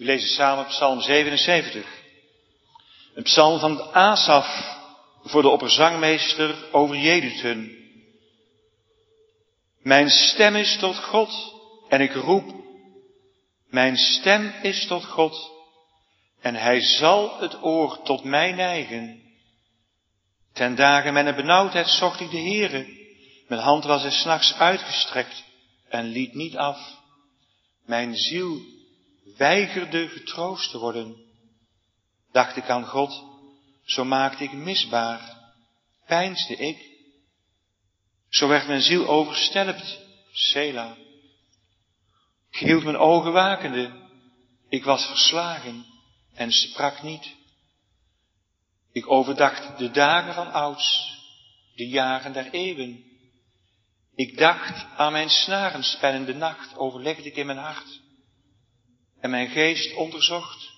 We lezen samen Psalm 77. Een psalm van Asaf voor de opperzangmeester over Jedutun. Mijn stem is tot God en ik roep. Mijn stem is tot God en hij zal het oor tot mij neigen. Ten dagen mijn benauwdheid zocht ik de Heere. Mijn hand was er s'nachts uitgestrekt en liet niet af. Mijn ziel weigerde getroost te worden. Dacht ik aan God, zo maakte ik misbaar, pijnsde ik. Zo werd mijn ziel overstelpt, Sela. Ik hield mijn ogen wakende, ik was verslagen en sprak niet. Ik overdacht de dagen van ouds, de jaren der eeuwen. Ik dacht aan mijn snarenspellende nacht, overlegde ik in mijn hart. En mijn geest onderzocht.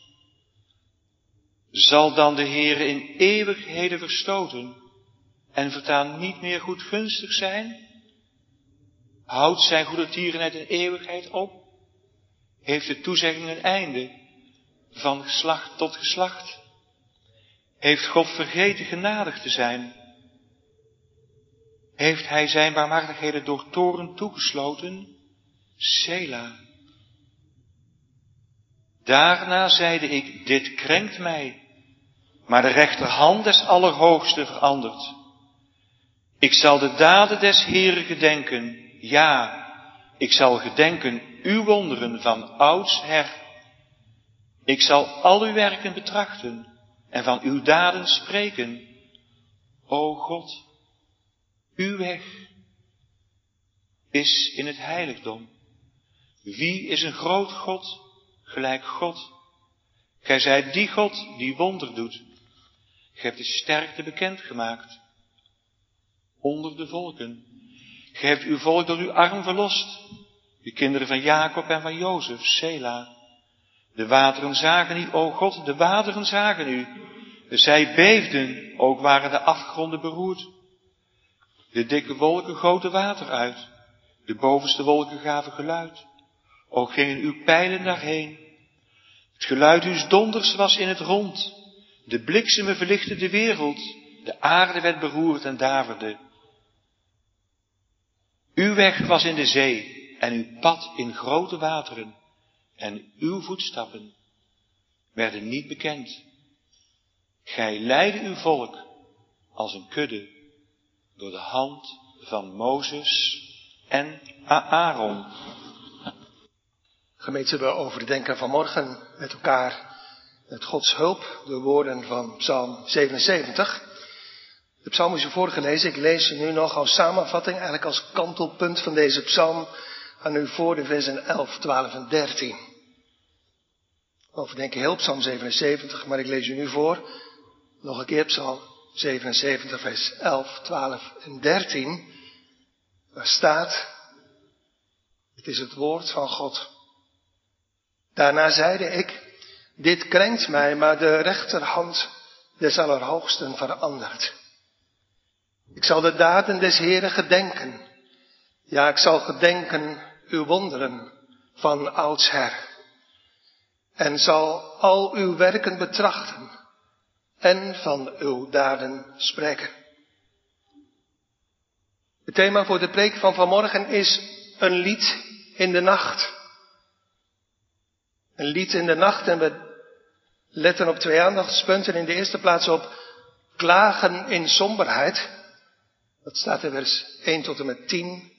Zal dan de Heere in eeuwigheden verstoten en vertaan niet meer goedgunstig zijn? Houdt zijn goede tierenheid in eeuwigheid op? Heeft de toezegging een einde, van geslacht tot geslacht? Heeft God vergeten genadig te zijn? Heeft hij zijn barmhartigheden door toren toegesloten? Sela. Daarna zeide ik, dit krenkt mij, maar de rechterhand des Allerhoogste verandert. Ik zal de daden des Heeren gedenken, ja, ik zal gedenken uw wonderen van ouds her. Ik zal al uw werken betrachten en van uw daden spreken. O God, uw weg is in het heiligdom. Wie is een groot God gelijk God? Gij zijt die God die wonder doet. Gij hebt de sterkte bekendgemaakt onder de volken. Gij hebt uw volk door uw arm verlost, de kinderen van Jacob en van Jozef, Sela. De wateren zagen u, o God, de wateren zagen u. Zij beefden, ook waren de afgronden beroerd. De dikke wolken goten water uit. De bovenste wolken gaven geluid. Ook gingen uw pijlen daarheen. Het geluid uw donders was in het rond. De bliksemen verlichtten de wereld. De aarde werd beroerd en daverde. Uw weg was in de zee en uw pad in grote wateren en uw voetstappen werden niet bekend. Gij leidde uw volk als een kudde door de hand van Mozes en Aaron. Gemeente, we overdenken vanmorgen met elkaar met Gods hulp de woorden van Psalm 77. De psalm is u voorgelezen. Ik lees ze nu nog als samenvatting, eigenlijk als kantelpunt van deze psalm aan u voor de versen 11, 12 en 13. Overdenken heel psalm 77, maar ik lees u nu voor. Nog een keer psalm 77, vers 11, 12 en 13. Waar staat, het is het woord van God. Daarna zeide ik, dit krenkt mij, maar de rechterhand des Allerhoogsten verandert. Ik zal de daden des Heren gedenken. Ja, ik zal gedenken uw wonderen van oudsher. En zal al uw werken betrachten en van uw daden spreken. Het thema voor de preek van vanmorgen is een lied in de nacht. Een lied in de nacht en we letten op twee aandachtspunten. In de eerste plaats op klagen in somberheid. Dat staat in vers 1 tot en met 10.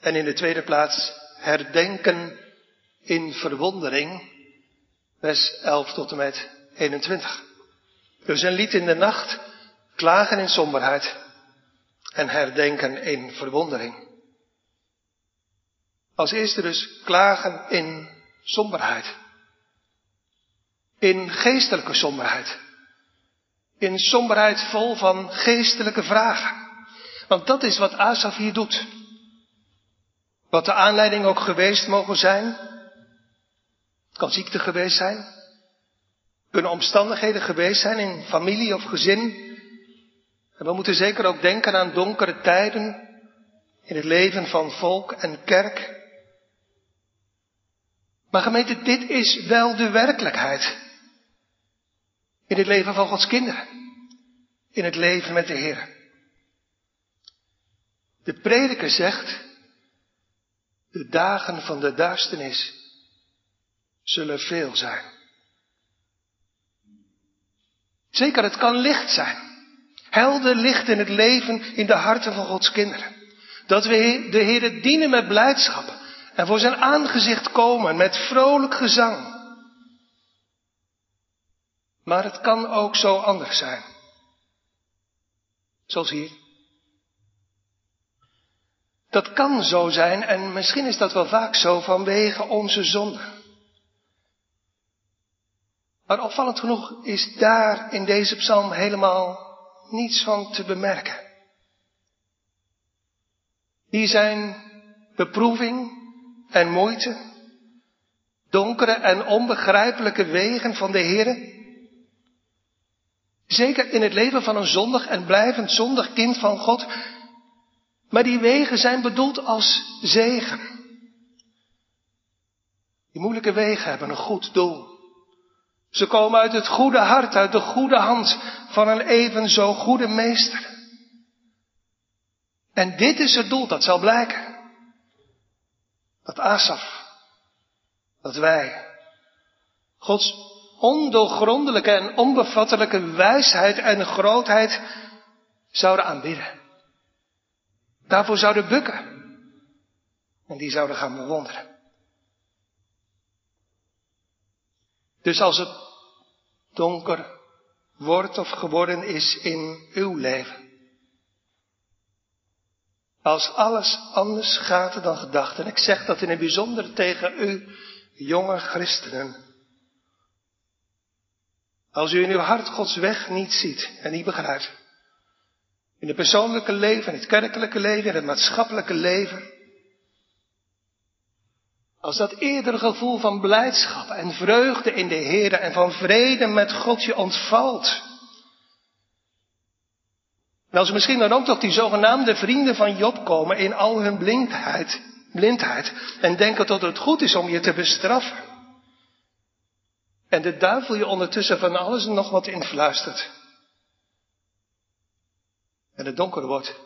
En in de tweede plaats herdenken in verwondering, vers 11 tot en met 21. Dus een lied in de nacht, klagen in somberheid en herdenken in verwondering. Als eerste dus klagen in somberheid. In geestelijke somberheid. In somberheid vol van geestelijke vragen. Want dat is wat Asaf hier doet. Wat de aanleiding ook geweest mogen zijn. Het kan ziekte geweest zijn. Kunnen omstandigheden geweest zijn in familie of gezin. En we moeten zeker ook denken aan donkere tijden in het leven van volk en kerk. Maar gemeente, dit is wel de werkelijkheid. In het leven van Gods kinderen. In het leven met de Heer. De prediker zegt, de dagen van de duisternis zullen veel zijn. Zeker, het kan licht zijn. Helder licht in het leven, in de harten van Gods kinderen. Dat we de Heer dienen met blijdschap. En voor zijn aangezicht komen met vrolijk gezang. Maar het kan ook zo anders zijn. Zoals hier. Dat kan zo zijn en misschien is dat wel vaak zo vanwege onze zonde. Maar opvallend genoeg is daar in deze psalm helemaal niets van te bemerken. Hier zijn beproeving en moeite, donkere en onbegrijpelijke wegen van de Heer. Zeker in het leven van een zondig en blijvend zondig kind van God. Maar die wegen zijn bedoeld als zegen. Die moeilijke wegen hebben een goed doel. Ze komen uit het goede hart, uit de goede hand van een even zo goede meester. En dit is het doel, dat zal blijken. Dat Asaf, dat wij, Gods ondoorgrondelijke en onbevattelijke wijsheid en grootheid zouden aanbidden. Daarvoor zouden bukken. En die zouden gaan bewonderen. Dus als het donker wordt of geworden is in uw leven. Als alles anders gaat dan gedacht. En ik zeg dat in het bijzonder tegen u, jonge christenen. Als u in uw hart Gods weg niet ziet en niet begrijpt. In het persoonlijke leven, in het kerkelijke leven, in het maatschappelijke leven. Als dat eerder gevoel van blijdschap en vreugde in de Heer en van vrede met God je ontvalt. En als misschien dan ook toch die zogenaamde vrienden van Job komen in al hun blindheid, blindheid en denken dat het goed is om je te bestraffen. En de duivel je ondertussen van alles nog wat influistert. En het donker wordt.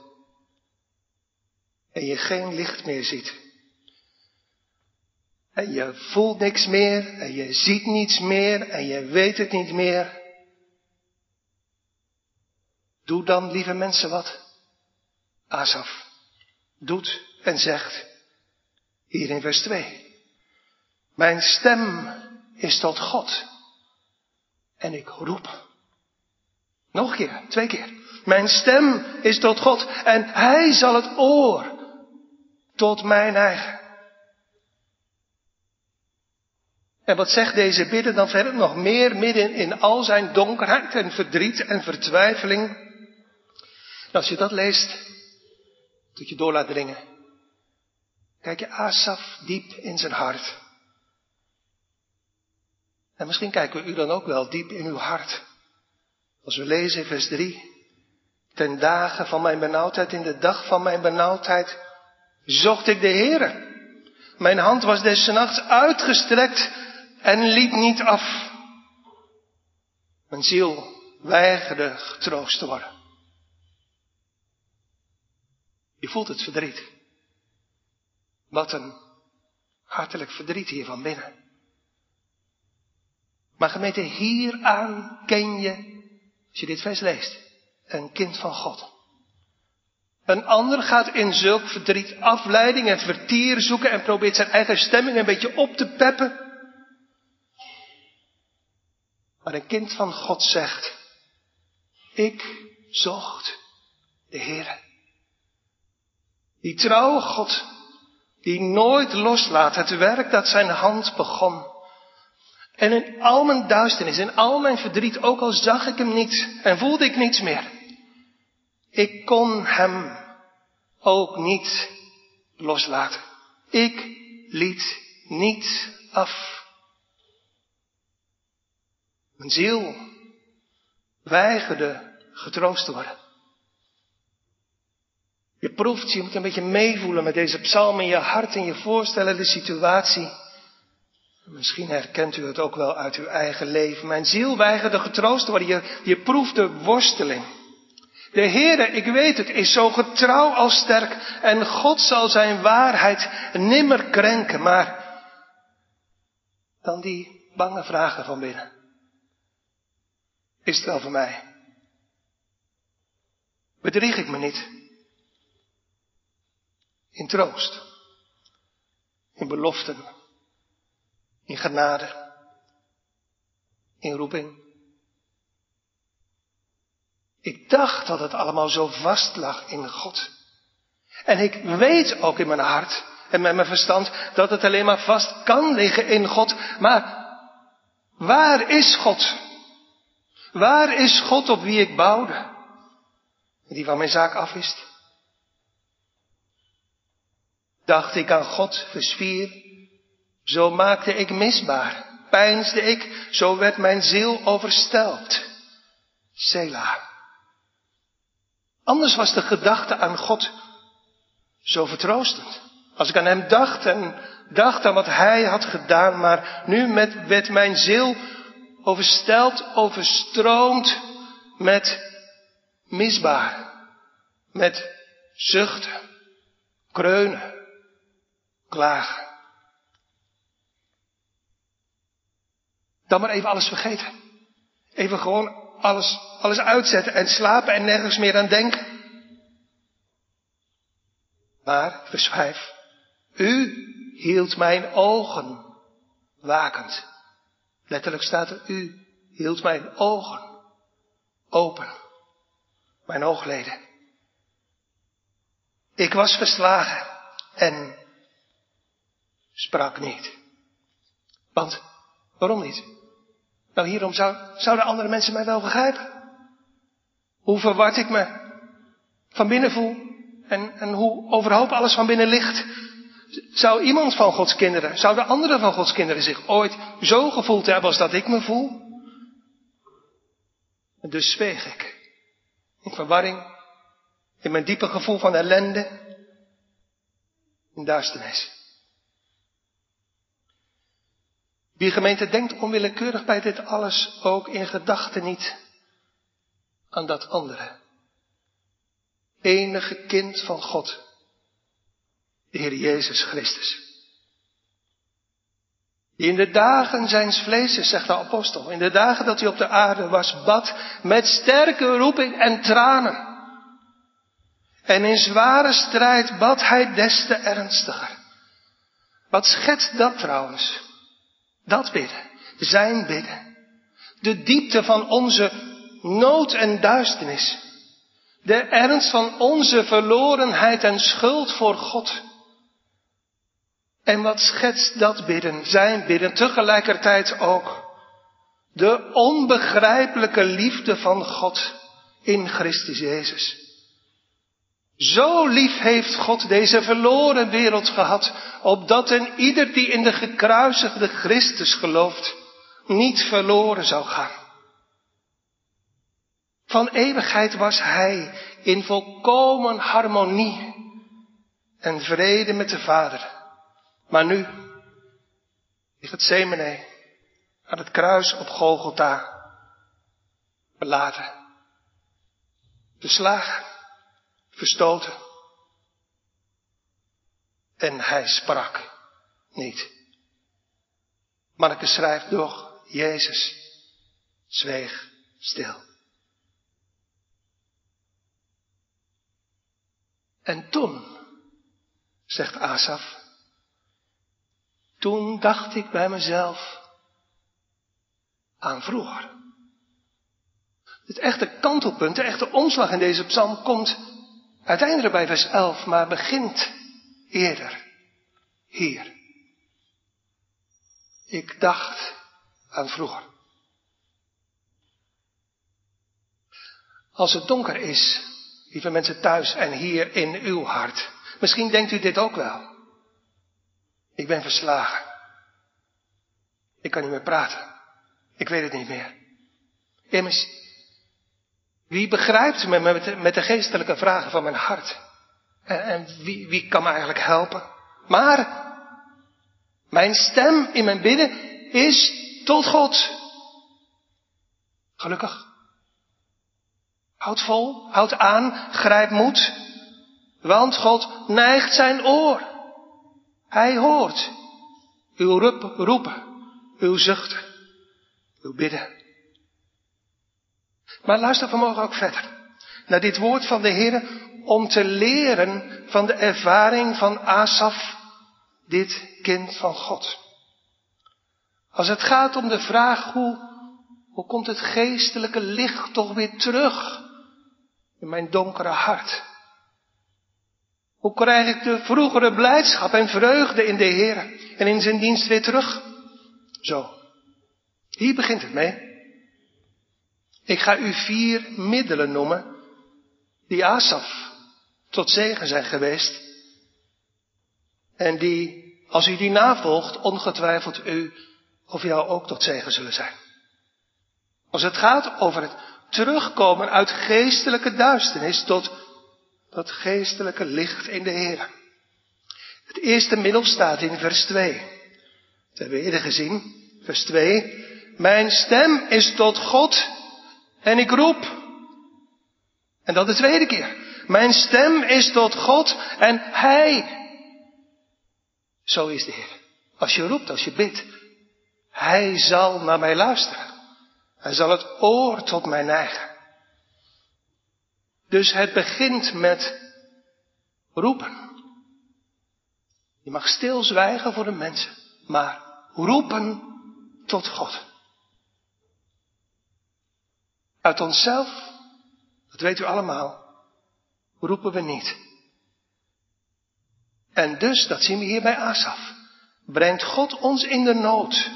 En je geen licht meer ziet. En je voelt niks meer, en je ziet niets meer, en je weet het niet meer. Doe dan, lieve mensen, wat Asaf doet en zegt, hier in vers 2. Mijn stem is tot God. En ik roep. Nog een keer, twee keer. Mijn stem is tot God en Hij zal het oor tot mijn eigen. En wat zegt deze bidden dan verder nog meer midden in al zijn donkerheid en verdriet en vertwijfeling? Als je dat leest, dat je door laat dringen, kijk je Asaf diep in zijn hart. En misschien kijken we u dan ook wel diep in uw hart. Als we lezen in vers 3. Ten dagen van mijn benauwdheid, in de dag van mijn benauwdheid, zocht ik de Heere. Mijn hand was des nachts uitgestrekt en liet niet af. Mijn ziel weigerde getroost te worden. Je voelt het verdriet. Wat een hartelijk verdriet hier van binnen. Maar gemeente, hieraan ken je, als je dit vers leest, een kind van God. Een ander gaat in zulk verdriet afleiding en vertier zoeken en probeert zijn eigen stemming een beetje op te peppen. Maar een kind van God zegt, ik zocht de Heer. Die trouwe God, die nooit loslaat het werk dat zijn hand begon. En in al mijn duisternis, in al mijn verdriet, ook al zag ik hem niet en voelde ik niets meer. Ik kon hem ook niet loslaten. Ik liet niet af. Mijn ziel weigerde getroost te worden. Je proeft, je moet een beetje meevoelen met deze psalm in je hart en je voorstellen de situatie. Misschien herkent u het ook wel uit uw eigen leven. Mijn ziel weigerde getroost worden. Je, je proefde worsteling. De Heere, ik weet het, is zo getrouw als sterk. En God zal zijn waarheid nimmer krenken. Maar dan die bange vragen van binnen. Is het wel voor mij? Bedrieg ik me niet? In troost. In beloften in genade, in roeping. Ik dacht dat het allemaal zo vast lag in God. En ik weet ook in mijn hart en met mijn verstand dat het alleen maar vast kan liggen in God. Maar waar is God? Waar is God op wie ik bouwde? Die van mijn zaak afwist. Dacht ik aan God, versvier zo maakte ik misbaar, pijnsde ik, zo werd mijn ziel overstelpt. Sela. Anders was de gedachte aan God zo vertroostend. Als ik aan Hem dacht en dacht aan wat Hij had gedaan, maar nu met, werd mijn ziel oversteld, overstroomd met misbaar, met zuchten, kreunen, klagen. Dan maar even alles vergeten. Even gewoon alles, alles uitzetten en slapen en nergens meer aan denken. Maar, vers 5. U hield mijn ogen wakend. Letterlijk staat er, u hield mijn ogen open. Mijn oogleden. Ik was verslagen en sprak niet. Want, waarom niet? Nou, hierom zou, zouden andere mensen mij wel begrijpen. Hoe verward ik me van binnen voel en, en hoe overhoop alles van binnen ligt. Zou iemand van Gods kinderen, zouden anderen van Gods kinderen zich ooit zo gevoeld hebben als dat ik me voel? En dus zweeg ik. In verwarring, in mijn diepe gevoel van ellende, in duisternis. Wie gemeente denkt onwillekeurig bij dit alles ook in gedachten niet aan dat andere. Enige kind van God, de Heer Jezus Christus. Die in de dagen zijn vlees, zegt de apostel, in de dagen dat hij op de aarde was, bad met sterke roeping en tranen. En in zware strijd bad hij des te ernstiger. Wat schetst dat trouwens? Dat bidden. Zijn bidden. De diepte van onze nood en duisternis. De ernst van onze verlorenheid en schuld voor God. En wat schetst dat bidden, zijn bidden, tegelijkertijd ook de onbegrijpelijke liefde van God in Christus Jezus. Zo lief heeft God deze verloren wereld gehad, opdat een ieder die in de gekruisigde Christus gelooft, niet verloren zou gaan. Van eeuwigheid was Hij in volkomen harmonie en vrede met de Vader. Maar nu ligt het Zemene aan het kruis op Golgotha beladen. Beslagen verstoten. En hij sprak niet. Marke schrijft doch, Jezus zweeg stil. En toen, zegt Asaf, toen dacht ik bij mezelf aan vroeger. Het echte kantelpunt, de echte omslag in deze psalm komt Uiteindelijk bij vers 11, maar begint eerder. Hier. Ik dacht aan vroeger. Als het donker is, lieve mensen thuis en hier in uw hart, misschien denkt u dit ook wel. Ik ben verslagen. Ik kan niet meer praten. Ik weet het niet meer. Immers, wie begrijpt me met, de geestelijke vragen van mijn hart? En, en wie, wie kan me eigenlijk helpen? Maar, Mijn stem in mijn bidden is tot God. Gelukkig. Houd vol, houd aan, grijp moed. Want God neigt zijn oor. Hij hoort uw roepen, uw zuchten, uw bidden. Maar luister vanmorgen ook verder naar dit woord van de Heer om te leren van de ervaring van Asaf, dit kind van God. Als het gaat om de vraag hoe, hoe komt het geestelijke licht toch weer terug in mijn donkere hart? Hoe krijg ik de vroegere blijdschap en vreugde in de Heer en in zijn dienst weer terug? Zo. Hier begint het mee. Ik ga u vier middelen noemen die Asaf tot zegen zijn geweest. En die, als u die navolgt, ongetwijfeld u of jou ook tot zegen zullen zijn. Als het gaat over het terugkomen uit geestelijke duisternis tot dat geestelijke licht in de Heer. Het eerste middel staat in vers 2. Dat hebben we eerder gezien. Vers 2. Mijn stem is tot God en ik roep. En dat de tweede keer. Mijn stem is tot God en Hij. Zo is de Heer. Als je roept, als je bidt, Hij zal naar mij luisteren. Hij zal het oor tot mij neigen. Dus het begint met roepen. Je mag stilzwijgen voor de mensen, maar roepen tot God. Uit onszelf, dat weet u allemaal, roepen we niet. En dus, dat zien we hier bij Asaf, brengt God ons in de nood.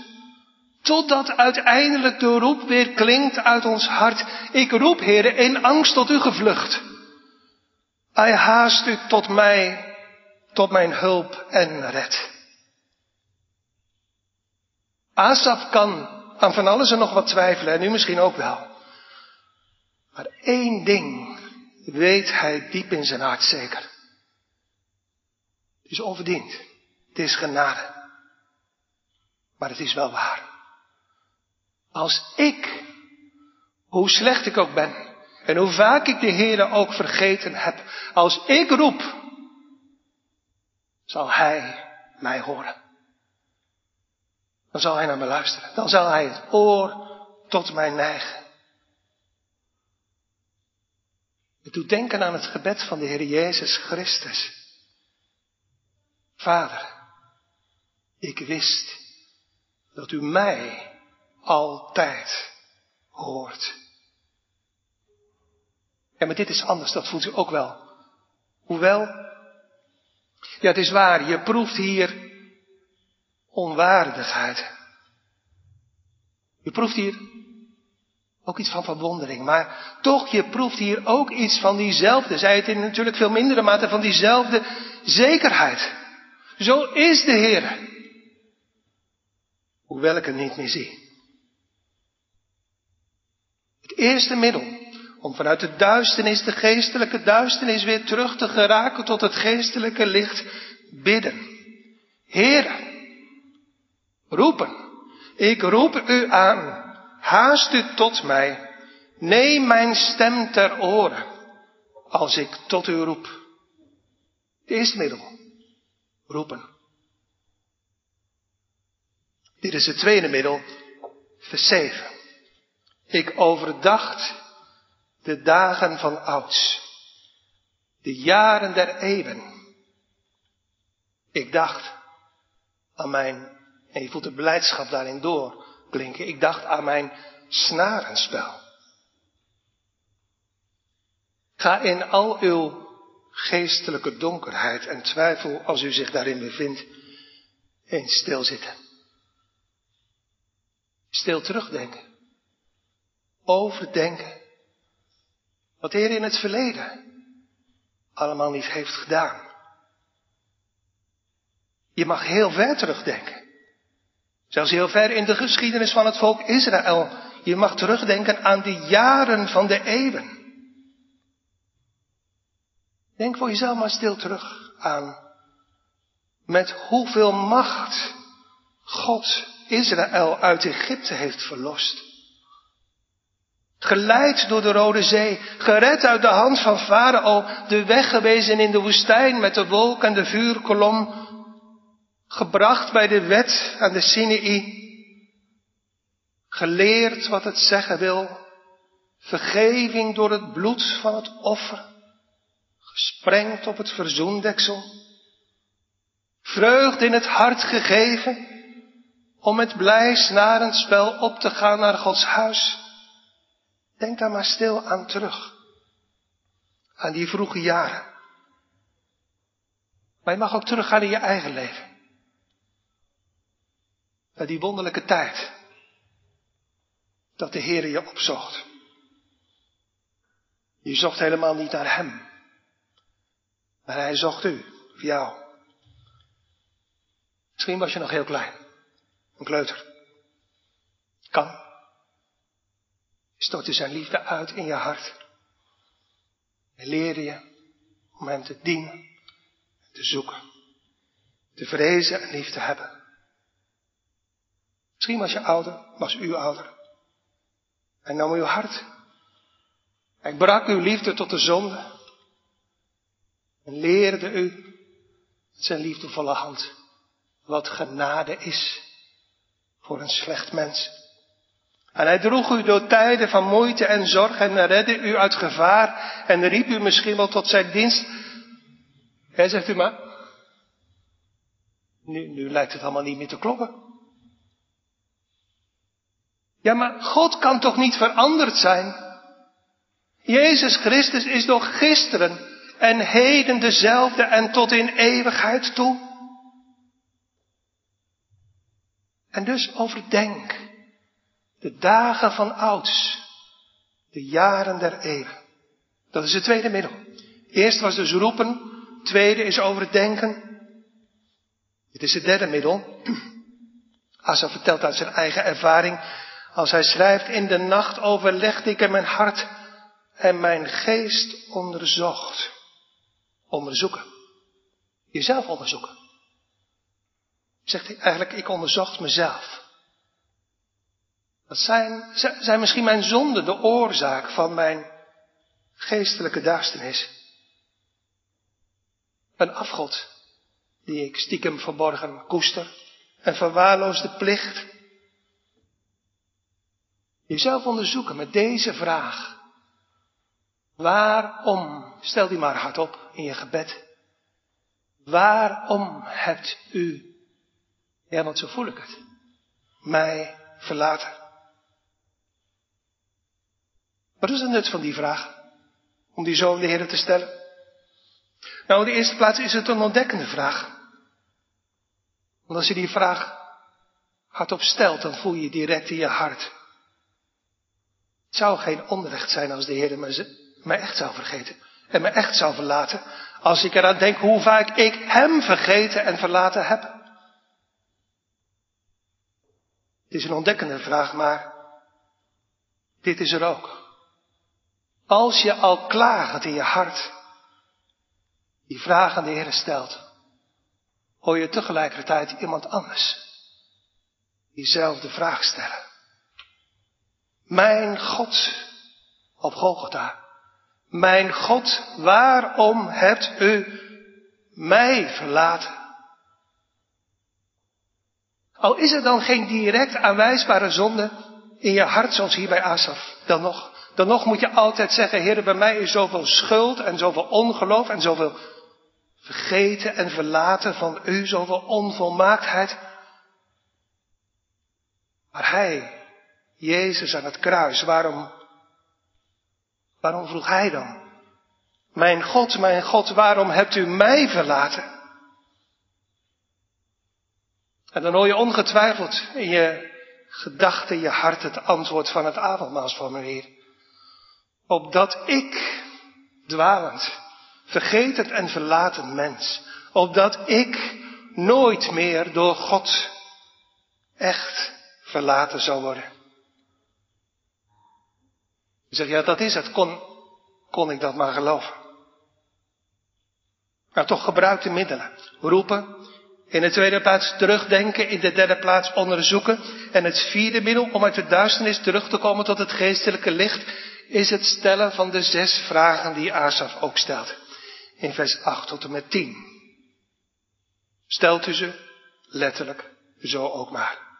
Totdat uiteindelijk de roep weer klinkt uit ons hart. Ik roep, heren, in angst tot u gevlucht. Hij haast u tot mij, tot mijn hulp en red. Asaf kan aan van alles en nog wat twijfelen, en u misschien ook wel. Maar één ding weet hij diep in zijn hart zeker. Het is onverdiend. Het is genade. Maar het is wel waar. Als ik, hoe slecht ik ook ben, en hoe vaak ik de Heere ook vergeten heb, als ik roep, zal Hij mij horen. Dan zal Hij naar me luisteren. Dan zal Hij het oor tot mij neigen. Het doet denken aan het gebed van de Heer Jezus Christus. Vader, ik wist dat u mij altijd hoort. Ja, maar dit is anders, dat voelt u ook wel. Hoewel, ja, het is waar, je proeft hier onwaardigheid. Je proeft hier ook iets van verwondering, maar toch, je proeft hier ook iets van diezelfde, zij het in natuurlijk veel mindere mate, van diezelfde zekerheid. Zo is de Heer. Hoewel ik hem niet meer zie. Het eerste middel om vanuit de duisternis, de geestelijke duisternis, weer terug te geraken tot het geestelijke licht, bidden. Heer, roepen. Ik roep u aan. Haast u tot mij. Neem mijn stem ter oren als ik tot u roep. Het eerste middel. Roepen. Dit is het tweede middel. Vers 7. Ik overdacht de dagen van ouds, de jaren der eeuwen. Ik dacht aan mijn, en je voelt de blijdschap daarin doorklinken, ik dacht aan mijn snarenspel. Ga in al uw geestelijke donkerheid en twijfel als u zich daarin bevindt, eens stilzitten. Stil terugdenken overdenken. Wat de Heer in het verleden allemaal niet heeft gedaan. Je mag heel ver terugdenken. Zelfs heel ver in de geschiedenis van het volk Israël. Je mag terugdenken aan de jaren van de eeuwen. Denk voor jezelf maar stil terug aan met hoeveel macht God Israël uit Egypte heeft verlost. Geleid door de Rode Zee, gered uit de hand van Farao, de weg gewezen in de woestijn met de wolk en de vuurkolom, gebracht bij de wet aan de Sinai, geleerd wat het zeggen wil, vergeving door het bloed van het offer, gesprengd op het verzoendeksel, vreugde in het hart gegeven, om met blij snarend spel op te gaan naar Gods huis. Denk daar maar stil aan terug. Aan die vroege jaren. Maar je mag ook teruggaan in je eigen leven. Die wonderlijke tijd. Dat de Heer je opzocht. Je zocht helemaal niet naar Hem. Maar Hij zocht u, of jou. Misschien was je nog heel klein. Een kleuter. Kan. Stortte zijn liefde uit in je hart. En leerde je om hem te dienen, te zoeken, te vrezen en lief te hebben. Misschien was je ouder, was u ouder. Hij nam uw hart. Hij brak uw liefde tot de zonde. En leerde u zijn liefdevolle hand wat genade is voor een slecht mens. En hij droeg u door tijden van moeite en zorg en redde u uit gevaar en riep u misschien wel tot zijn dienst. Hij zegt u maar, nu, nu lijkt het allemaal niet meer te kloppen. Ja, maar God kan toch niet veranderd zijn? Jezus Christus is nog gisteren en heden dezelfde en tot in eeuwigheid toe. En dus overdenk de dagen van ouds, de jaren der eeuwen. Dat is het tweede middel. Eerst was dus roepen, tweede is overdenken. Dit is het derde middel. Asa vertelt uit zijn eigen ervaring, als hij schrijft, in de nacht overlegde ik in mijn hart en mijn geest onderzocht. Onderzoeken. Jezelf onderzoeken. Zegt hij eigenlijk, ik onderzocht mezelf. Dat zijn, zijn misschien mijn zonden de oorzaak van mijn geestelijke duisternis. Een afgod die ik stiekem verborgen koester. Een verwaarloosde plicht. Jezelf onderzoeken met deze vraag. Waarom, stel die maar hardop in je gebed. Waarom hebt u, ja want zo voel ik het, mij verlaten? Wat is het nut van die vraag? Om die zo de Heer te stellen? Nou, in de eerste plaats is het een ontdekkende vraag. Want als je die vraag hardop stelt, dan voel je direct in je hart. Het zou geen onrecht zijn als de Heer me echt zou vergeten. En me echt zou verlaten. Als ik eraan denk hoe vaak ik Hem vergeten en verlaten heb. Het is een ontdekkende vraag, maar dit is er ook. Als je al klagend in je hart die vraag aan de Heer stelt, hoor je tegelijkertijd iemand anders diezelfde vraag stellen. Mijn God op Golgotha, mijn God, waarom hebt u mij verlaten? Al is er dan geen direct aanwijsbare zonde in je hart zoals hier bij Asaf, dan nog dan nog moet je altijd zeggen, Heer, bij mij is zoveel schuld en zoveel ongeloof en zoveel vergeten en verlaten van u, zoveel onvolmaaktheid. Maar Hij, Jezus aan het kruis, waarom, waarom vroeg Hij dan? Mijn God, mijn God, waarom hebt u mij verlaten? En dan hoor je ongetwijfeld in je gedachten, je hart het antwoord van het avondmaalsformulier opdat ik, dwalend, vergetend en verlaten mens, opdat ik nooit meer door God echt verlaten zou worden. Zegt, ja, dat is het. Kon, kon ik dat maar geloven. Maar toch gebruik de middelen. Roepen, In de tweede plaats terugdenken, in de derde plaats onderzoeken. En het vierde middel om uit de duisternis terug te komen tot het geestelijke licht is het stellen van de zes vragen die Asaf ook stelt. In vers 8 tot en met 10. Stelt u ze letterlijk zo ook maar.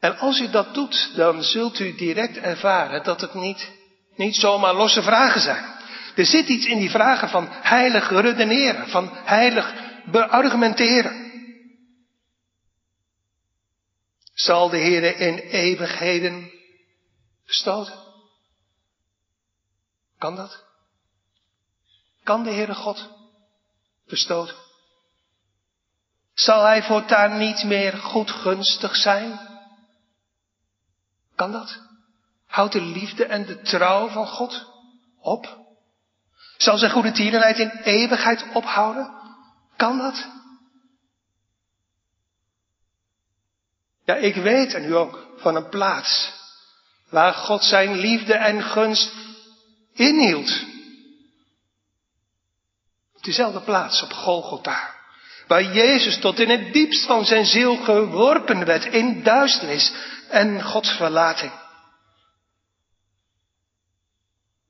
En als u dat doet, dan zult u direct ervaren dat het niet, niet zomaar losse vragen zijn. Er zit iets in die vragen van heilig redeneren, van heilig beargumenteren. Zal de Heer in eeuwigheden verstoten? Kan dat? Kan de Heere God verstoten? Zal Hij voortaan niet meer goedgunstig zijn? Kan dat? Houdt de liefde en de trouw van God op? Zal zijn goede tierenheid in eeuwigheid ophouden? Kan dat? Ja, ik weet en u ook van een plaats waar God zijn liefde en gunst inhield. Op diezelfde plaats, op Golgotha. Waar Jezus tot in het diepst van zijn ziel geworpen werd in duisternis en Gods verlating.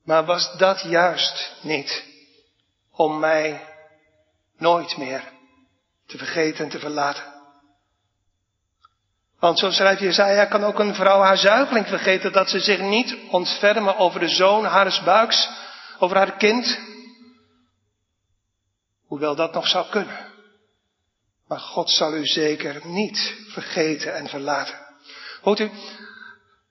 Maar was dat juist niet om mij nooit meer te vergeten en te verlaten? Want zo schrijft Jezaja, kan ook een vrouw haar zuigeling vergeten dat ze zich niet ontfermen over de zoon haars buiks, over haar kind. Hoewel dat nog zou kunnen. Maar God zal u zeker niet vergeten en verlaten. Hoort u,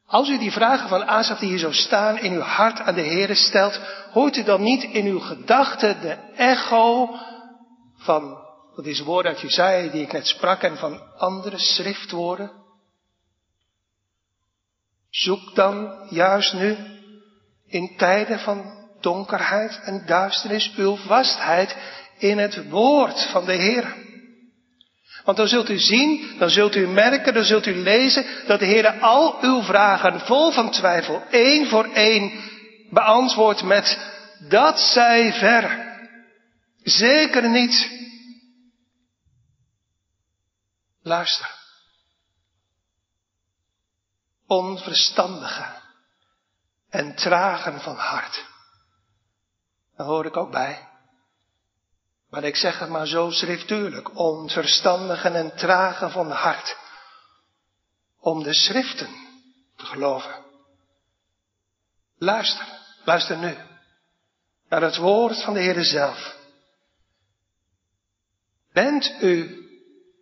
als u die vragen van Asaf die hier zo staan in uw hart aan de Heer stelt, hoort u dan niet in uw gedachten de echo van dat is woorden uit Jezaja die ik net sprak en van andere schriftwoorden? Zoek dan juist nu in tijden van donkerheid en duisternis uw vastheid in het woord van de Heer. Want dan zult u zien, dan zult u merken, dan zult u lezen dat de Heer al uw vragen vol van twijfel, één voor één, beantwoordt met dat zij ver. Zeker niet. Luister. Onverstandige en tragen van hart. Daar hoor ik ook bij. Maar ik zeg het maar zo schriftuurlijk, onverstandigen en tragen van hart, om de schriften te geloven. Luister, luister nu naar het woord van de Heer zelf. Bent u,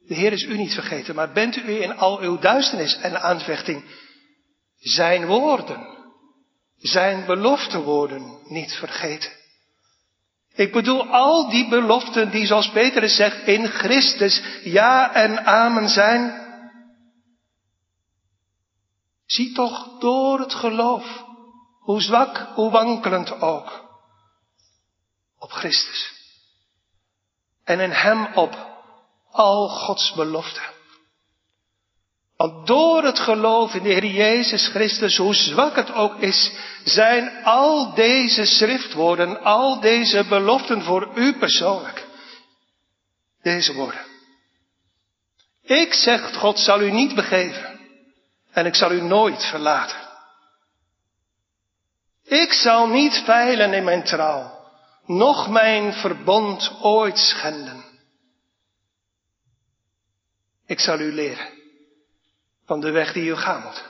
de Heer is u niet vergeten, maar bent u in al uw duisternis en aanvechting zijn woorden, zijn beloftewoorden niet vergeten? Ik bedoel al die beloften die zoals Petrus zegt in Christus ja en amen zijn. Zie toch door het geloof, hoe zwak, hoe wankelend ook, op Christus. En in Hem op al Gods beloften. Want door het geloof in de Heer Jezus Christus, hoe zwak het ook is, zijn al deze schriftwoorden, al deze beloften voor u persoonlijk. Deze woorden. Ik, zegt God, zal u niet begeven en ik zal u nooit verlaten. Ik zal niet veilen in mijn trouw, noch mijn verbond ooit schenden. Ik zal u leren van de weg die u gaan moet.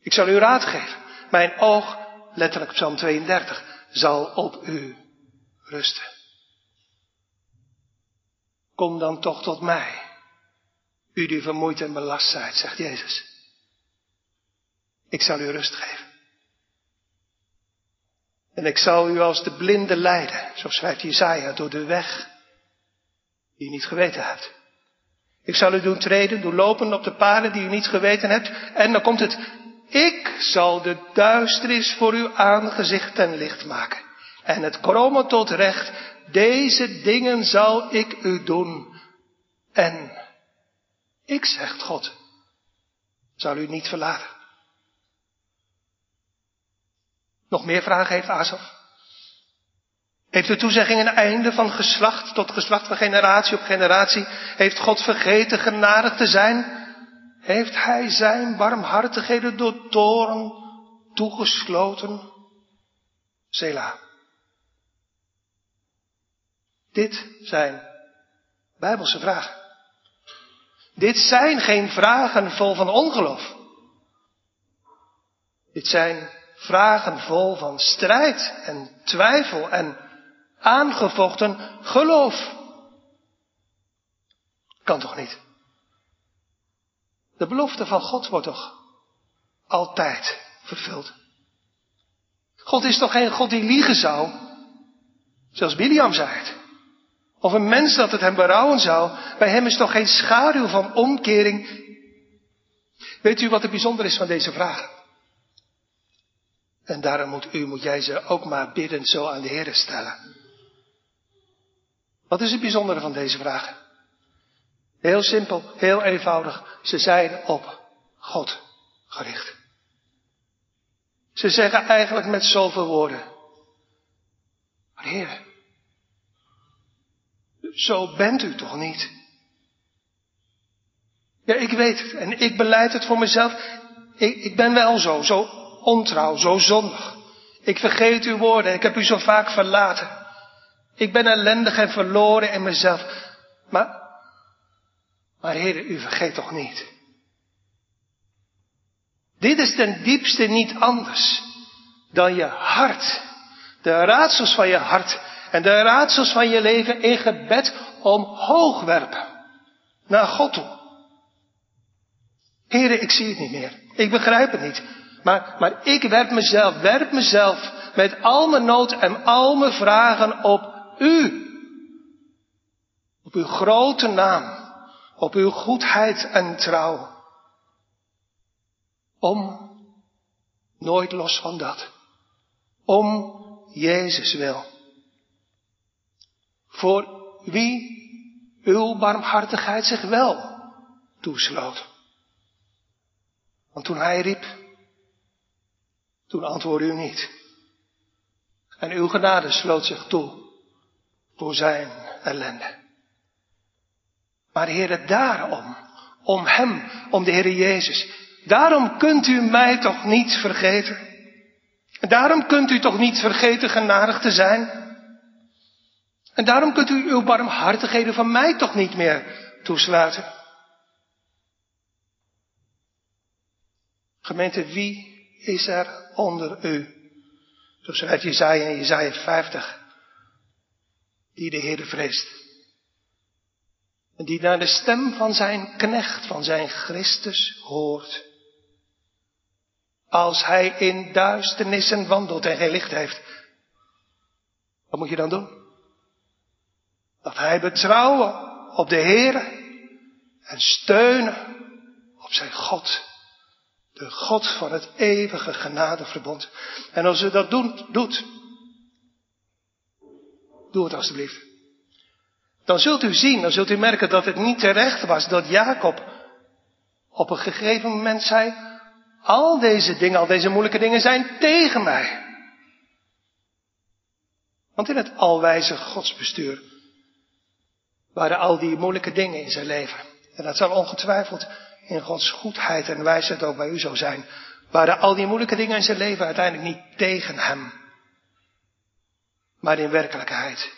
Ik zal u raad geven. Mijn oog, letterlijk Psalm 32, zal op u rusten. Kom dan toch tot mij, u die vermoeid en belast zijt, zegt Jezus. Ik zal u rust geven. En ik zal u als de blinde leiden, zo schrijft Jezaja, door de weg die u niet geweten hebt. Ik zal u doen treden, doen lopen op de paden die u niet geweten hebt. En dan komt het, ik zal de duisternis voor uw aangezicht ten licht maken. En het kromme tot recht, deze dingen zal ik u doen. En ik, zegt God, zal u niet verlaten. Nog meer vragen heeft Asaf? Heeft de toezegging een einde van geslacht tot geslacht, van generatie op generatie? Heeft God vergeten genadig te zijn? Heeft Hij zijn barmhartigheden door toren toegesloten? Sela. Dit zijn Bijbelse vragen. Dit zijn geen vragen vol van ongeloof. Dit zijn vragen vol van strijd en twijfel en aangevochten geloof. Kan toch niet? De belofte van God wordt toch altijd vervuld? God is toch geen God die liegen zou? Zoals Biliam zei het. Of een mens dat het hem berouwen zou. Bij hem is toch geen schaduw van omkering. Weet u wat het bijzonder is van deze vragen? En daarom moet u, moet jij ze ook maar bidden zo aan de Heer stellen. Wat is het bijzondere van deze vragen? Heel simpel, heel eenvoudig. Ze zijn op God gericht. Ze zeggen eigenlijk met zoveel woorden. Maar Heer, zo bent u toch niet? Ja, ik weet het en ik beleid het voor mezelf. Ik, ik ben wel zo, zo ontrouw, zo zondig. Ik vergeet uw woorden, ik heb u zo vaak verlaten. Ik ben ellendig en verloren in mezelf. Maar, maar Heer, u vergeet toch niet? Dit is ten diepste niet anders dan je hart. De raadsels van je hart en de raadsels van je leven in gebed omhoog werpen. Naar God toe. Heren, ik zie het niet meer. Ik begrijp het niet. Maar, maar ik werp mezelf, werp mezelf met al mijn nood en al mijn vragen op u. Op uw grote naam. Op uw goedheid en trouw. Om, nooit los van dat. Om Jezus wil. Voor wie uw barmhartigheid zich wel toesloot. Want toen hij riep, toen antwoordde u niet. En uw genade sloot zich toe voor zijn ellende. Maar Heere, daarom, om Hem, om de Heere Jezus, daarom kunt u mij toch niet vergeten. En daarom kunt u toch niet vergeten genadig te zijn. En daarom kunt u uw barmhartigheden van mij toch niet meer toesluiten. Gemeente, wie is er onder u? Zo schrijft Jezaja in Jezaja 50. Die de Heer vreest. En die naar de stem van zijn knecht, van zijn Christus hoort. Als hij in duisternissen wandelt en geen licht heeft. Wat moet je dan doen? Dat hij betrouwen op de Heer en steunen op zijn God. De God van het eeuwige genadeverbond. En als u dat doet, doet, doe het alstublieft. Dan zult u zien, dan zult u merken dat het niet terecht was dat Jacob op een gegeven moment zei, al deze dingen, al deze moeilijke dingen zijn tegen mij. Want in het alwijze godsbestuur waren al die moeilijke dingen in zijn leven. En dat zal ongetwijfeld in Gods goedheid en wijsheid ook bij u zo zijn. Waren al die moeilijke dingen in zijn leven uiteindelijk niet tegen hem. Maar in werkelijkheid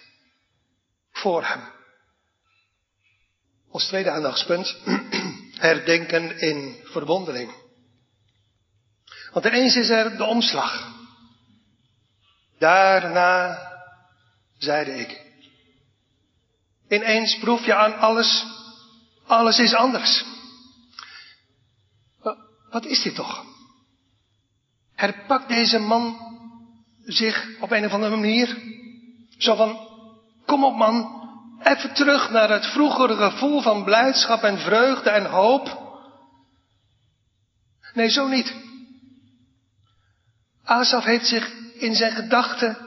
voor hem. Ons tweede aandachtspunt. Herdenken in verwondering. Want ineens is er de omslag. Daarna zeide ik. Ineens proef je aan alles, alles is anders. Wat is dit toch? Herpakt deze man zich op een of andere manier? Zo van, kom op man, even terug naar het vroegere gevoel van blijdschap en vreugde en hoop. Nee, zo niet. Asaf heeft zich in zijn gedachten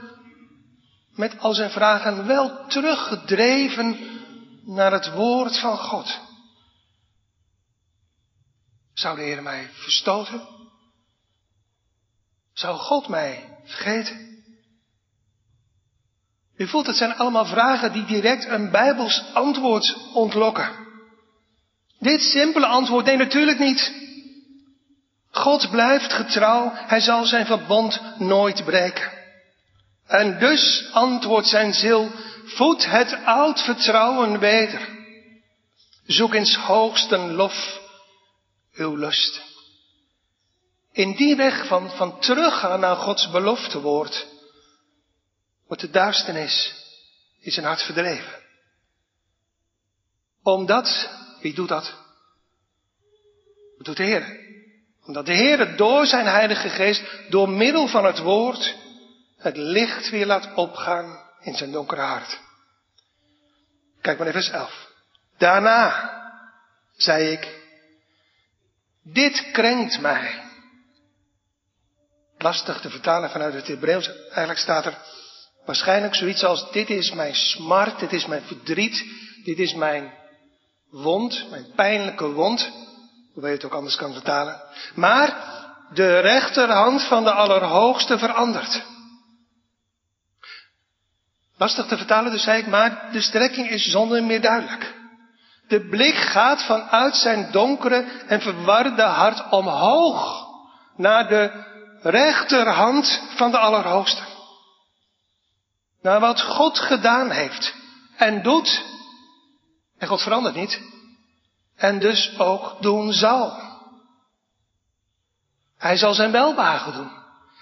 met al zijn vragen wel teruggedreven naar het woord van God. Zou de Heer mij verstoten? Zou God mij vergeten? U voelt, het zijn allemaal vragen die direct een Bijbels antwoord ontlokken. Dit simpele antwoord, nee natuurlijk niet. God blijft getrouw, hij zal zijn verbond nooit breken. En dus antwoordt zijn ziel, voed het oud vertrouwen weder. Zoek ins hoogsten lof uw lust. In die weg van, van teruggaan naar Gods beloftewoord, wordt de duisternis in zijn hart verdreven. Omdat, wie doet dat? Wat doet de Heer? Omdat de Heer door zijn Heilige Geest, door middel van het woord, het licht weer laat opgaan in zijn donkere hart. Kijk maar naar vers 11. Daarna zei ik, dit krenkt mij. Lastig te vertalen vanuit het Hebreeuws. Eigenlijk staat er waarschijnlijk zoiets als, dit is mijn smart, dit is mijn verdriet, dit is mijn wond, mijn pijnlijke wond. Hoe je het ook anders kan vertalen. Maar de rechterhand van de Allerhoogste verandert. Lastig te vertalen, dus zei ik, maar de strekking is zonder meer duidelijk. De blik gaat vanuit zijn donkere en verwarde hart omhoog naar de rechterhand van de Allerhoogste. Naar wat God gedaan heeft en doet. En God verandert niet. En dus ook doen zal. Hij zal zijn welbehagen doen.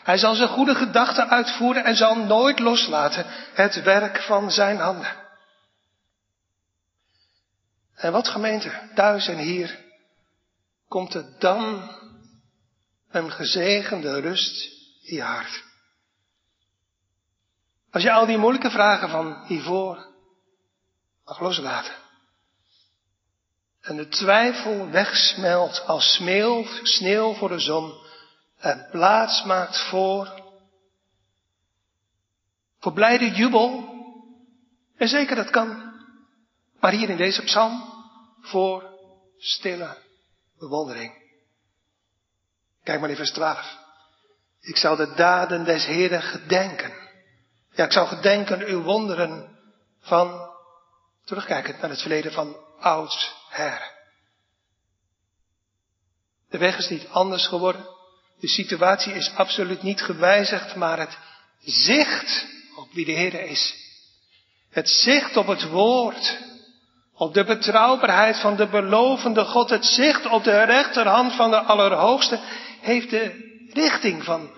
Hij zal zijn goede gedachten uitvoeren en zal nooit loslaten het werk van zijn handen. En wat gemeente, thuis en hier, komt er dan een gezegende rust in je hart. Als je al die moeilijke vragen van hiervoor mag loslaten. En de twijfel wegsmelt als sneeuw, voor de zon en plaats maakt voor, voor blijde jubel. En zeker dat kan. Maar hier in deze psalm voor stille bewondering. Kijk maar in vers 12. Ik zal de daden des Heren gedenken. Ja, ik zal gedenken uw wonderen van, terugkijkend naar het verleden van ouds her. De weg is niet anders geworden. De situatie is absoluut niet gewijzigd, maar het zicht op wie de Heer is. Het zicht op het woord. Op de betrouwbaarheid van de belovende God. Het zicht op de rechterhand van de Allerhoogste. Heeft de richting van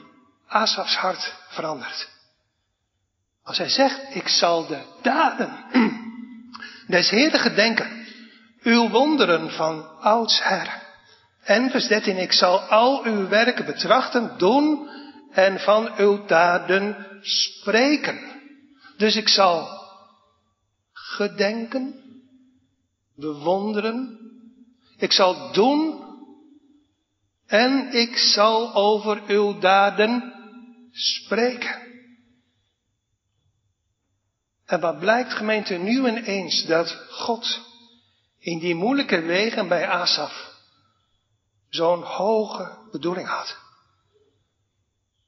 Asafs hart veranderd. Als hij zegt, ik zal de daden des Heeren gedenken. Uw wonderen van oudsher. En vers 13, ik zal al uw werken betrachten, doen en van uw daden spreken. Dus ik zal gedenken, bewonderen, ik zal doen en ik zal over uw daden spreken. En wat blijkt gemeente nu ineens dat God in die moeilijke wegen bij Asaf zo'n hoge bedoeling had.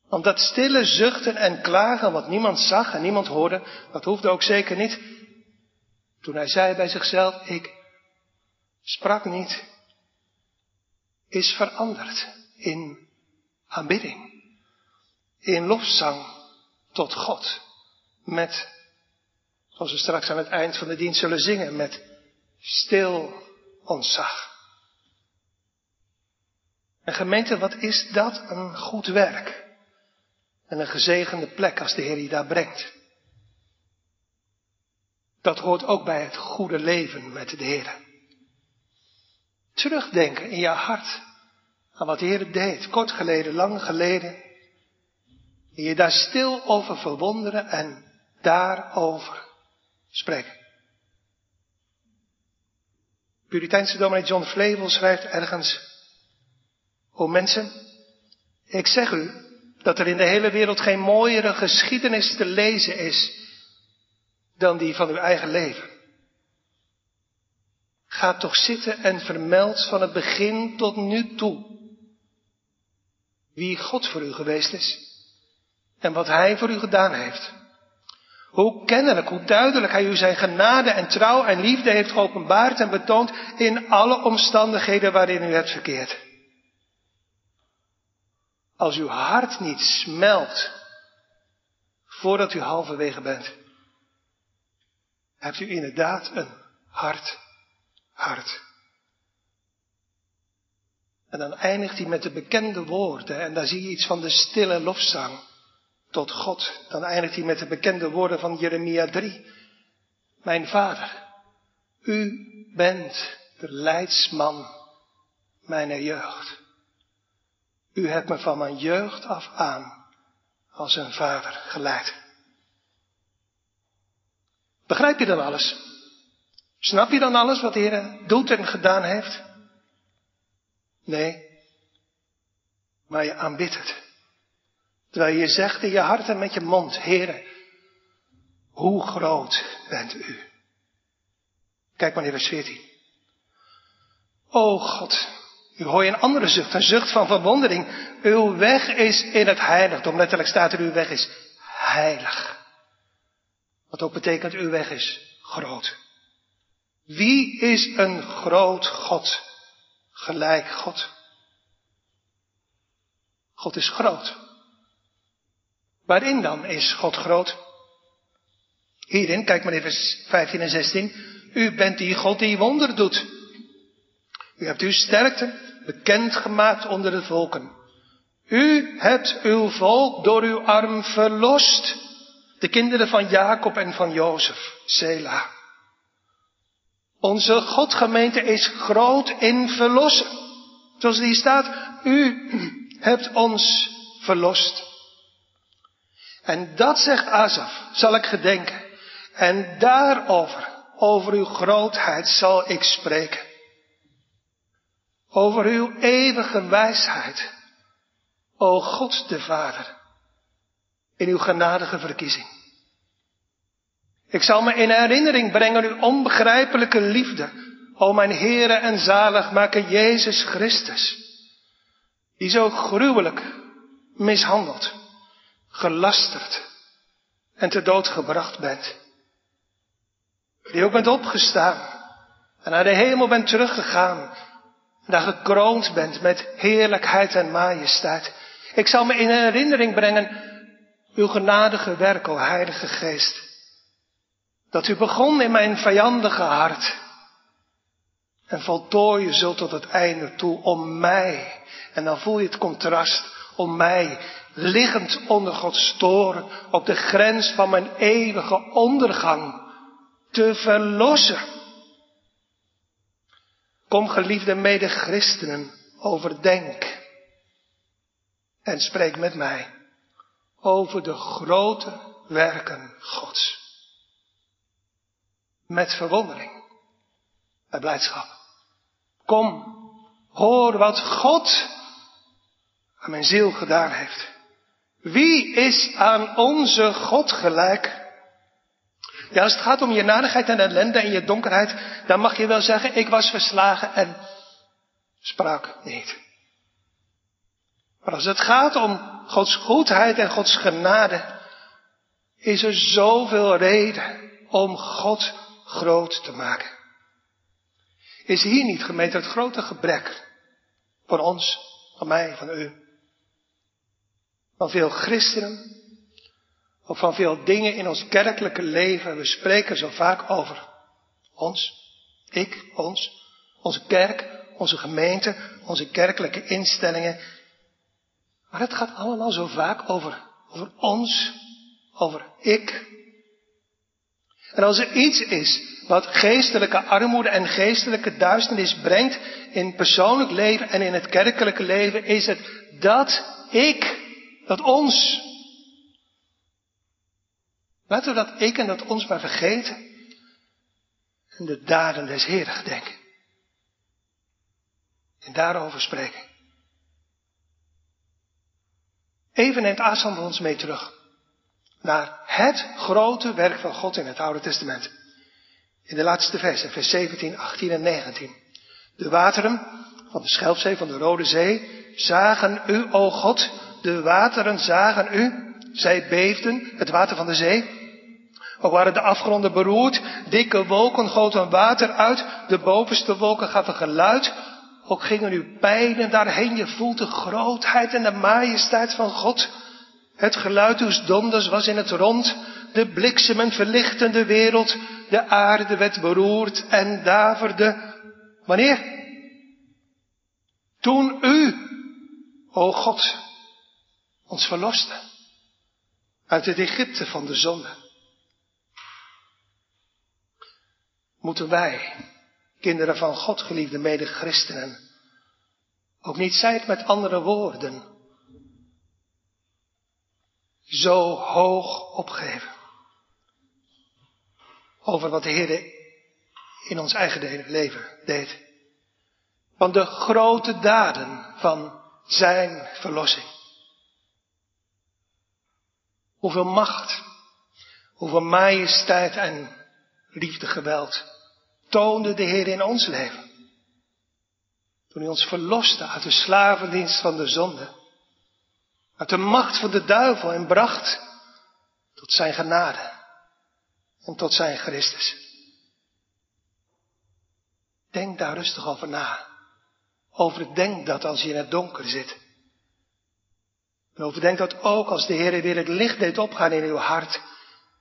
Want dat stille zuchten en klagen, wat niemand zag en niemand hoorde, dat hoefde ook zeker niet. Toen hij zei bij zichzelf, ik sprak niet, is veranderd in aanbidding, in lofzang tot God, met, zoals we straks aan het eind van de dienst zullen zingen, met stil ontzag. En gemeente, wat is dat een goed werk? En een gezegende plek als de Heer je daar brengt. Dat hoort ook bij het goede leven met de Heer. Terugdenken in je hart aan wat de Heer deed, kort geleden, lang geleden. En je daar stil over verwonderen en daarover spreken. Puriteinse dominee John Flevel schrijft ergens O mensen, ik zeg u dat er in de hele wereld geen mooiere geschiedenis te lezen is dan die van uw eigen leven. Ga toch zitten en vermeld van het begin tot nu toe wie God voor u geweest is en wat Hij voor u gedaan heeft. Hoe kennelijk, hoe duidelijk hij u zijn genade en trouw en liefde heeft geopenbaard en betoond in alle omstandigheden waarin u hebt verkeerd. Als uw hart niet smelt voordat u halverwege bent, hebt u inderdaad een hard hart. En dan eindigt hij met de bekende woorden en daar zie je iets van de stille lofzang tot God. Dan eindigt hij met de bekende woorden van Jeremia 3. Mijn vader, u bent de leidsman mijn jeugd. U hebt me van mijn jeugd af aan als een vader geleid. Begrijp je dan alles? Snap je dan alles wat de Heer doet en gedaan heeft? Nee. Maar je aanbidt het. Terwijl je zegt in je hart en met je mond, Heere, hoe groot bent u? Kijk maar in vers 14. O God, u hoor je een andere zucht, een zucht van verwondering. Uw weg is in het heiligdom. Letterlijk staat er, uw weg is heilig. Wat ook betekent, uw weg is groot. Wie is een groot God? Gelijk God. God is groot. Waarin dan is God groot? Hierin, kijk maar even 15 en 16. U bent die God die wonder doet. U hebt uw sterkte bekendgemaakt onder de volken. U hebt uw volk door uw arm verlost. De kinderen van Jacob en van Jozef. Sela. Onze Godgemeente is groot in verlossen. Zoals die staat, u hebt ons verlost. En dat zegt Asaf, zal ik gedenken. En daarover, over uw grootheid, zal ik spreken. Over uw eeuwige wijsheid, o God de Vader, in uw genadige verkiezing. Ik zal me in herinnering brengen uw onbegrijpelijke liefde, o mijn Heere en zaligmaker Jezus Christus, die zo gruwelijk mishandeld gelasterd en te dood gebracht bent. Die ook bent opgestaan en naar de hemel bent teruggegaan. En daar gekroond bent met heerlijkheid en majesteit. Ik zal me in herinnering brengen uw genadige werk, o Heilige Geest. Dat u begon in mijn vijandige hart. En voltooien zult tot het einde toe om mij. En dan voel je het contrast om mij liggend onder Gods toren, op de grens van mijn eeuwige ondergang, te verlossen. Kom geliefde mede christenen, overdenk en spreek met mij over de grote werken Gods. Met verwondering en blijdschap. Kom, hoor wat God aan mijn ziel gedaan heeft. Wie is aan onze God gelijk? Ja, als het gaat om je nadigheid en ellende en je donkerheid, dan mag je wel zeggen, ik was verslagen en sprak niet. Maar als het gaat om Gods goedheid en Gods genade, is er zoveel reden om God groot te maken. Is hier niet gemeente het grote gebrek van ons, van mij, van u? Van veel christenen, ook van veel dingen in ons kerkelijke leven. We spreken zo vaak over ons, ik, ons, onze kerk, onze gemeente, onze kerkelijke instellingen. Maar het gaat allemaal zo vaak over, over ons, over ik. En als er iets is wat geestelijke armoede en geestelijke duisternis brengt in persoonlijk leven en in het kerkelijke leven, is het dat ik dat ons. Laten we dat ik en dat ons maar vergeten. En de daden des Heren gedenken. En daarover spreken. Even neemt Asam ons mee terug. Naar het grote werk van God in het Oude Testament. In de laatste versen, vers 17, 18 en 19. De wateren van de Schelpzee, van de Rode Zee, zagen u, o God, de wateren zagen u, zij beefden, het water van de zee. Ook waren de afgronden beroerd, dikke wolken goten water uit, de bovenste wolken gaven geluid. Ook gingen uw pijlen daarheen, je voelt de grootheid en de majesteit van God. Het geluid uw donders was in het rond, de bliksemen verlichten de wereld, de aarde werd beroerd en daverde. Wanneer? Toen u, o God, ons verloste uit het Egypte van de zonde. Moeten wij, kinderen van God, geliefde mede-christenen, ook niet zij het met andere woorden, zo hoog opgeven over wat de Heer in ons eigen leven deed. Van de grote daden van zijn verlossing. Hoeveel macht, hoeveel majesteit en liefde geweld toonde de Heer in ons leven. Toen hij ons verloste uit de slavendienst van de zonde. Uit de macht van de duivel en bracht tot zijn genade en tot zijn Christus. Denk daar rustig over na. Overdenk dat als je in het donker zit. En overdenk dat ook als de Heer weer het licht deed opgaan in uw hart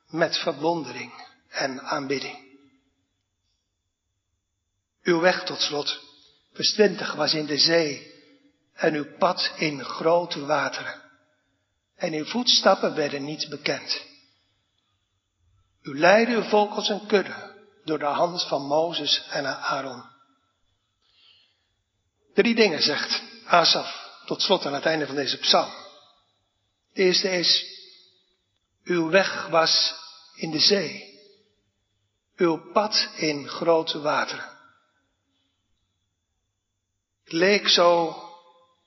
met verwondering en aanbidding. Uw weg tot slot, vers 20, was in de zee en uw pad in grote wateren. En uw voetstappen werden niet bekend. U leidde uw volk als een kudde door de hand van Mozes en Aaron. Drie dingen zegt Asaf tot slot aan het einde van deze psalm. De eerste is, uw weg was in de zee, uw pad in grote wateren. Het leek zo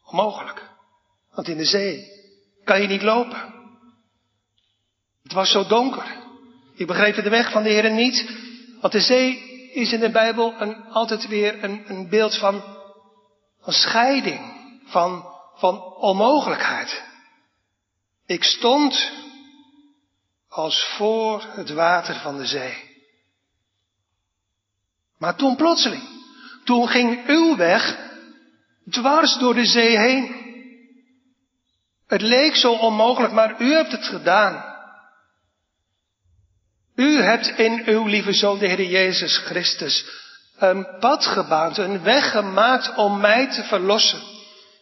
onmogelijk, want in de zee kan je niet lopen. Het was zo donker. Ik begreep de weg van de Heer niet, want de zee is in de Bijbel een, altijd weer een, een beeld van, scheiding, van, van onmogelijkheid. Ik stond als voor het water van de zee. Maar toen plotseling, toen ging uw weg dwars door de zee heen. Het leek zo onmogelijk, maar u hebt het gedaan. U hebt in uw lieve Zoon, de Heer Jezus Christus, een pad gebaand, een weg gemaakt om mij te verlossen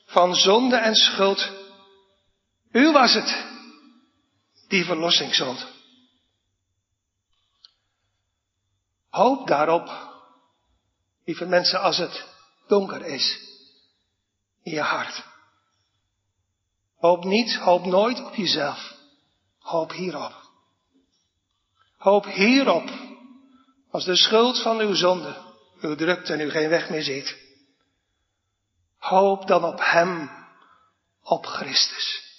van zonde en schuld. U was het die verlossing zond. Hoop daarop, lieve mensen, als het donker is in je hart. Hoop niet, hoop nooit op jezelf. Hoop hierop. Hoop hierop, als de schuld van uw zonde u drukt en u geen weg meer ziet. Hoop dan op Hem, op Christus.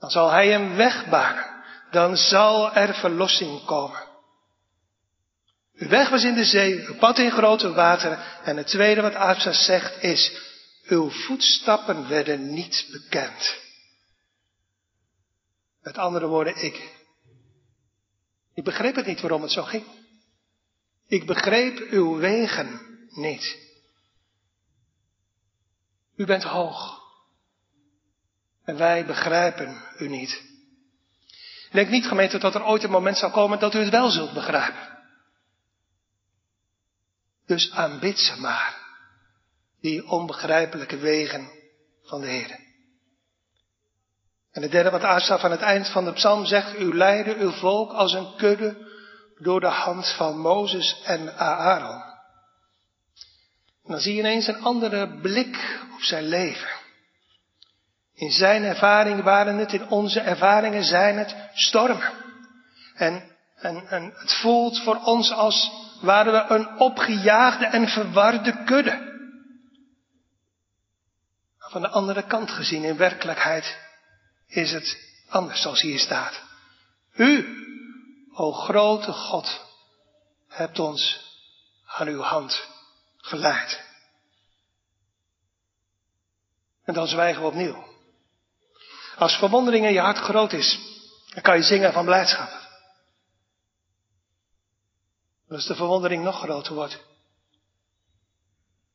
Dan zal Hij een weg banen. Dan zal er verlossing komen. Uw weg was in de zee, uw pad in grote wateren. En het tweede wat Absas zegt is, uw voetstappen werden niet bekend. Met andere woorden, ik ik begreep het niet waarom het zo ging. Ik begreep uw wegen niet. U bent hoog. En wij begrijpen u niet. Denk niet, gemeente, dat er ooit een moment zal komen dat u het wel zult begrijpen. Dus aanbid ze maar, die onbegrijpelijke wegen van de Heer. En het derde wat Asaf aan het eind van de psalm zegt, u leidde uw volk als een kudde door de hand van Mozes en Aaron. En dan zie je ineens een andere blik op zijn leven. In zijn ervaring waren het, in onze ervaringen zijn het stormen. En, en, en het voelt voor ons als waren we een opgejaagde en verwarde kudde. Van de andere kant gezien, in werkelijkheid is het anders zoals hier staat. U, o grote God, hebt ons aan uw hand geleid. En dan zwijgen we opnieuw. Als verwondering in je hart groot is, dan kan je zingen van blijdschap. En als de verwondering nog groter wordt,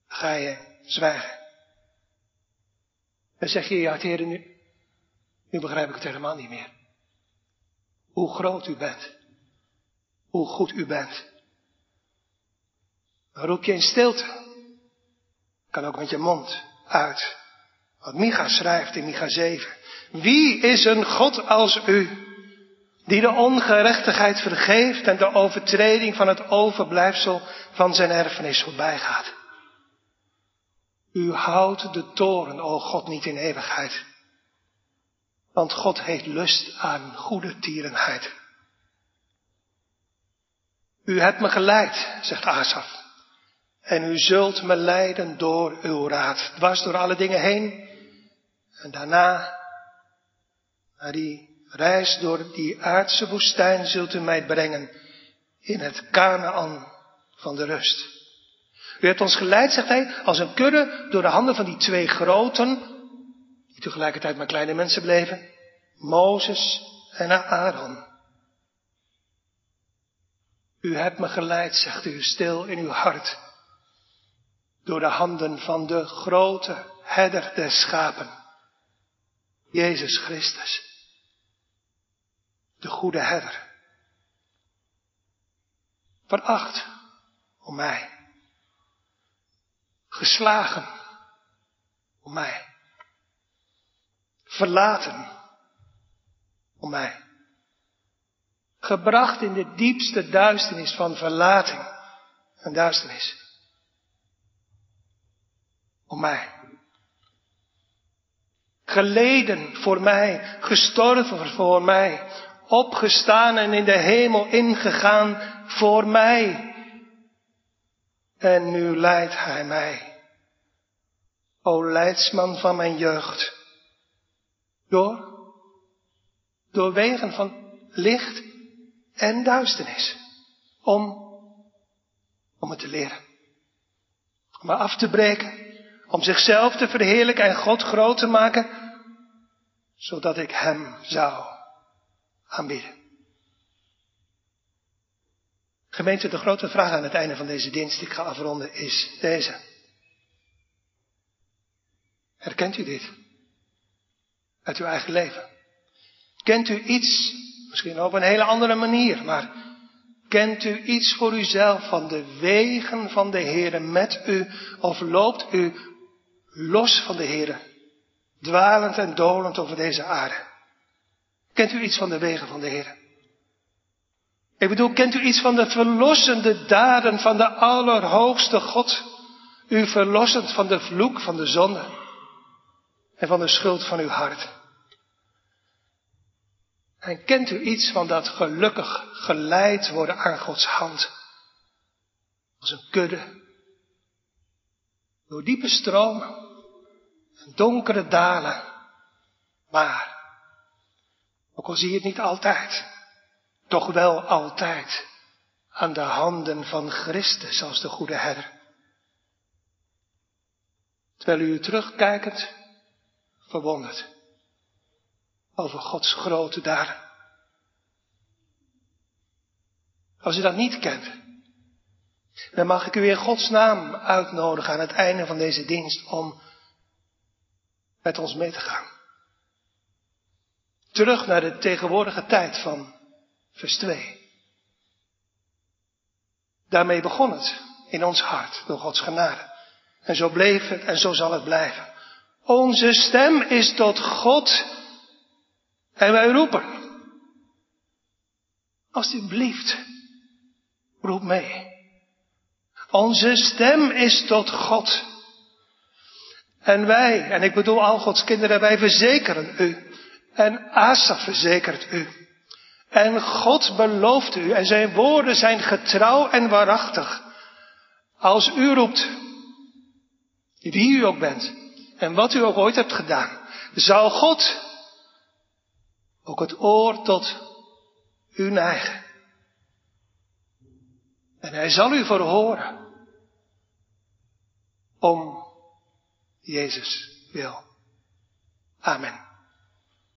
ga je zwijgen. Dan zeg je ja, heren, nu, nu begrijp ik het helemaal niet meer. Hoe groot u bent. Hoe goed u bent. Dan roep je in stilte. Kan ook met je mond uit. Wat Micha schrijft in Micha 7. Wie is een God als u? Die de ongerechtigheid vergeeft en de overtreding van het overblijfsel van zijn erfenis voorbij gaat. U houdt de toren, o God, niet in eeuwigheid. Want God heeft lust aan goede tierenheid. U hebt me geleid, zegt Asaf. En u zult me leiden door uw raad. Dwars door alle dingen heen. En daarna, die reis door die aardse woestijn, zult u mij brengen in het Canaan van de rust. U hebt ons geleid, zegt hij, als een kudde door de handen van die twee groten, die tegelijkertijd maar kleine mensen bleven, Mozes en Aaron. U hebt me geleid, zegt u, stil in uw hart, door de handen van de grote herder des schapen, Jezus Christus, de goede herder. Veracht om mij geslagen om mij, verlaten om mij, gebracht in de diepste duisternis van verlating en duisternis om mij. Geleden voor mij, gestorven voor mij, opgestaan en in de hemel ingegaan voor mij. En nu leidt hij mij, o leidsman van mijn jeugd, door, door wegen van licht en duisternis, om, om het te leren, om me af te breken, om zichzelf te verheerlijken en God groot te maken, zodat ik Hem zou aanbieden. Gemeente, de grote vraag aan het einde van deze dienst, die ik ga afronden, is deze. Herkent u dit? Uit uw eigen leven? Kent u iets, misschien op een hele andere manier, maar kent u iets voor uzelf van de wegen van de Heer met u, of loopt u los van de Heer, dwalend en dolend over deze aarde? Kent u iets van de wegen van de Heer? Ik bedoel, kent u iets van de verlossende daden van de Allerhoogste God? U verlossend van de vloek van de zonde en van de schuld van uw hart. En kent u iets van dat gelukkig geleid worden aan Gods hand? Als een kudde. Door diepe stromen en donkere dalen. Maar, ook al zie je het niet altijd, toch wel altijd aan de handen van Christus als de goede herder. Terwijl u terugkijkend verwondert over Gods grote daden. Als u dat niet kent, dan mag ik u in Gods naam uitnodigen aan het einde van deze dienst om met ons mee te gaan. Terug naar de tegenwoordige tijd van vers 2. Daarmee begon het in ons hart door Gods genade. En zo bleef het en zo zal het blijven. Onze stem is tot God en wij roepen. Alsjeblieft, roep mee. Onze stem is tot God. En wij, en ik bedoel al Gods kinderen, wij verzekeren u. En Asa verzekert u. En God belooft u, en zijn woorden zijn getrouw en waarachtig. Als u roept, wie u ook bent, en wat u ook ooit hebt gedaan, zal God ook het oor tot u neigen. En hij zal u verhoren om Jezus wil. Amen.